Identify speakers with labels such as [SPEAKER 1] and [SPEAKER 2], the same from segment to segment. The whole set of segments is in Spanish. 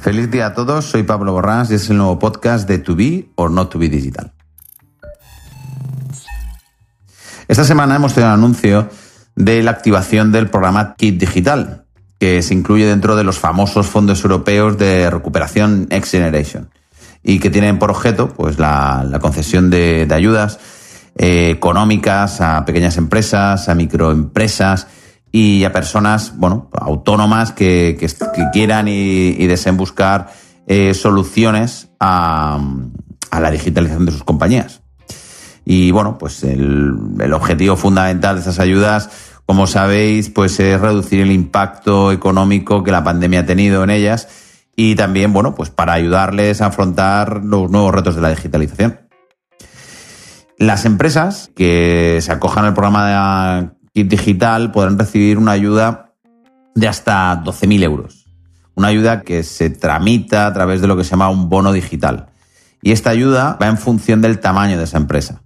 [SPEAKER 1] Feliz día a todos, soy Pablo Borrás y es el nuevo podcast de To Be or Not To Be Digital. Esta semana hemos tenido un anuncio de la activación del programa Kit Digital, que se incluye dentro de los famosos fondos europeos de recuperación Next Generation y que tienen por objeto pues, la, concesión de, ayudas eh, económicas a pequeñas empresas, a microempresas y a personas, bueno, autónomas que, quieran y, deseen buscar eh, soluciones a, la digitalización de sus compañías. Y bueno, pues el, objetivo fundamental de estas ayudas, como sabéis, pues es reducir el impacto económico que la pandemia ha tenido en ellas y también, bueno, pues para ayudarles a afrontar los nuevos retos de la digitalización. Las empresas que se acojan al programa de digital podrán recibir una ayuda de hasta 12.000 euros. Una ayuda que se tramita a través de lo que se llama un bono digital. Y esta ayuda va en función del tamaño de esa empresa.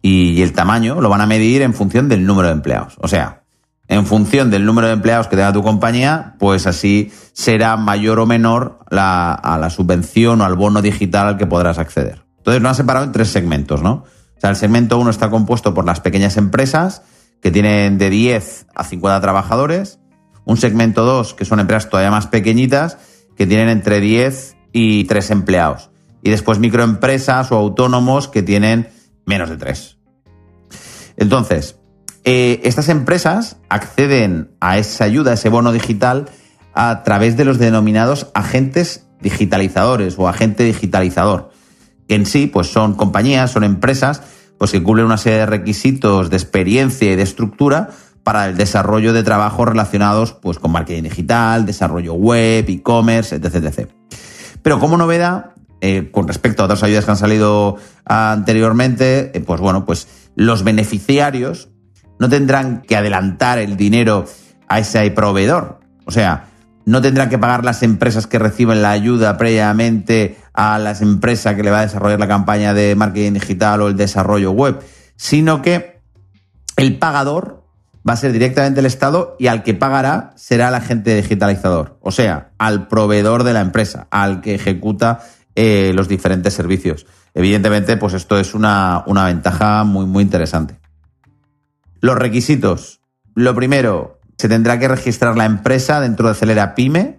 [SPEAKER 1] Y el tamaño lo van a medir en función del número de empleados. O sea, en función del número de empleados que tenga tu compañía, pues así será mayor o menor a la subvención o al bono digital al que podrás acceder. Entonces lo han separado en tres segmentos, ¿no? O sea, el segmento 1 está compuesto por las pequeñas empresas, que tienen de 10 a 50 trabajadores, un segmento 2 que son empresas todavía más pequeñitas que tienen entre 10 y 3 empleados y después microempresas o autónomos que tienen menos de 3. Entonces, eh, estas empresas acceden a esa ayuda, a ese bono digital, a través de los denominados agentes digitalizadores o agente digitalizador, que en sí pues son compañías, son empresas pues que cumplen una serie de requisitos de experiencia y de estructura para el desarrollo de trabajos relacionados pues, con marketing digital, desarrollo web, e-commerce, etc, Pero como novedad, eh, con respecto a otras ayudas que han salido anteriormente, eh, pues bueno, pues los beneficiarios no tendrán que adelantar el dinero a ese proveedor. O sea, no tendrán que pagar las empresas que reciben la ayuda previamente a las empresas que le va a desarrollar la campaña de marketing digital o el desarrollo web, sino que el pagador va a ser directamente el Estado y al que pagará será el agente digitalizador, o sea, al proveedor de la empresa, al que ejecuta eh, los diferentes servicios. Evidentemente, pues esto es una, una ventaja muy, muy interesante. Los requisitos. Lo primero, se tendrá que registrar la empresa dentro de Acelera Pyme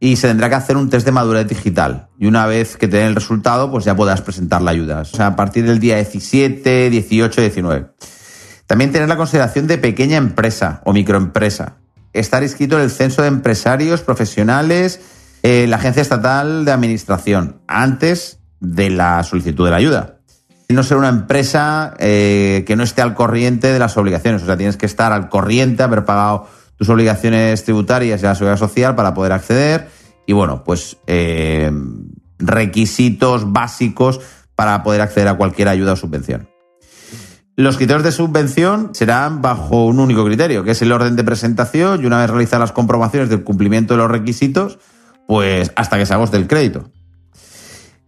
[SPEAKER 1] y se tendrá que hacer un test de madurez digital. Y una vez que te den el resultado, pues ya podrás presentar la ayuda. O sea, a partir del día 17, 18, 19. También tener la consideración de pequeña empresa o microempresa. Estar inscrito en el censo de empresarios profesionales, en la Agencia Estatal de Administración, antes de la solicitud de la ayuda. No ser una empresa eh, que no esté al corriente de las obligaciones. O sea, tienes que estar al corriente, haber pagado tus obligaciones tributarias y la seguridad social para poder acceder. Y bueno, pues eh, requisitos básicos para poder acceder a cualquier ayuda o subvención. Los criterios de subvención serán bajo un único criterio, que es el orden de presentación y una vez realizadas las comprobaciones del cumplimiento de los requisitos, pues hasta que se agoste el crédito.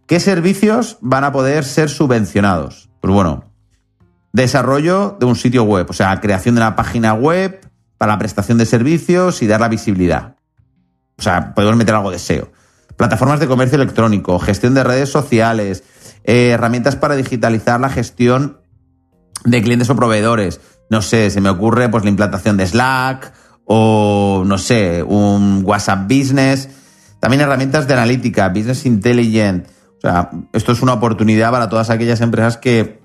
[SPEAKER 1] ¿Qué servicios van a poder ser subvencionados? Pues bueno, desarrollo de un sitio web, o sea, creación de una página web, para la prestación de servicios y dar la visibilidad. O sea, podemos meter algo de SEO. Plataformas de comercio electrónico, gestión de redes sociales, eh, herramientas para digitalizar la gestión de clientes o proveedores. No sé, se me ocurre pues la implantación de Slack o, no sé, un WhatsApp Business. También herramientas de analítica, Business Intelligent. O sea, esto es una oportunidad para todas aquellas empresas que,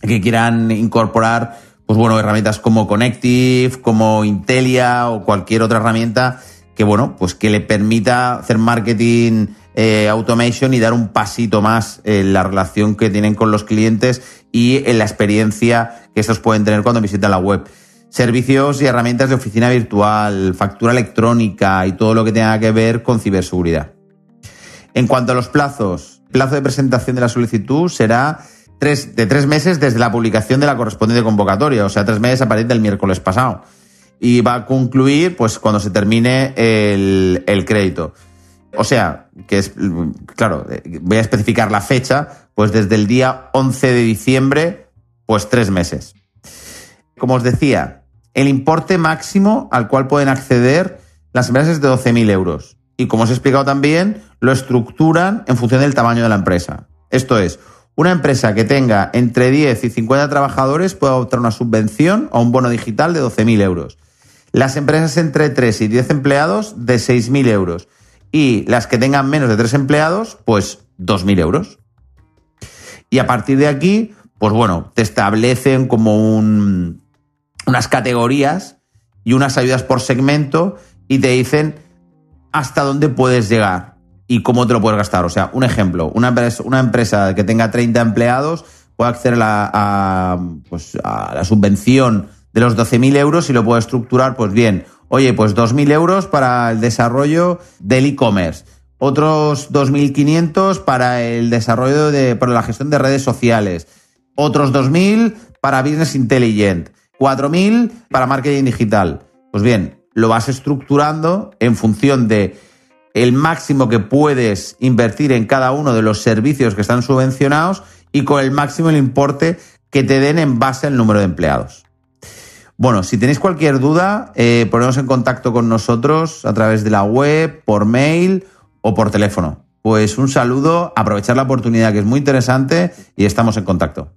[SPEAKER 1] que quieran incorporar pues bueno, herramientas como Connective, como Intelia o cualquier otra herramienta que, bueno, pues que le permita hacer marketing eh, automation y dar un pasito más en la relación que tienen con los clientes y en la experiencia que estos pueden tener cuando visitan la web. Servicios y herramientas de oficina virtual, factura electrónica y todo lo que tenga que ver con ciberseguridad. En cuanto a los plazos, plazo de presentación de la solicitud será de tres meses desde la publicación de la correspondiente convocatoria, o sea, tres meses a partir del miércoles pasado. Y va a concluir pues cuando se termine el, el crédito. O sea, que es, claro, voy a especificar la fecha, pues desde el día 11 de diciembre, pues tres meses. Como os decía, el importe máximo al cual pueden acceder las empresas es de 12.000 euros. y como os he explicado también, lo estructuran en función del tamaño de la empresa. Esto es, una empresa que tenga entre 10 y 50 trabajadores puede optar una subvención o un bono digital de 12.000 euros. Las empresas entre 3 y 10 empleados de 6.000 euros. Y las que tengan menos de 3 empleados, pues 2.000 euros. Y a partir de aquí, pues bueno, te establecen como un, unas categorías y unas ayudas por segmento y te dicen hasta dónde puedes llegar y cómo te lo puedes gastar. O sea, un ejemplo, una empresa, una empresa que tenga 30 empleados puede acceder a, pues, a la subvención de los 12.000 euros y lo puede estructurar, pues bien, oye, pues 2.000 euros para el desarrollo del e-commerce, otros 2.500 para el desarrollo de, para la gestión de redes sociales, otros 2.000 para Business Intelligent, 4.000 para marketing digital. Pues bien, lo vas estructurando en función de el máximo que puedes invertir en cada uno de los servicios que están subvencionados y con el máximo el importe que te den en base al número de empleados. Bueno, si tenéis cualquier duda, eh, en contacto con nosotros a través de la web, por mail o por teléfono. Pues un saludo, aprovechar la oportunidad que es muy interesante y estamos en contacto.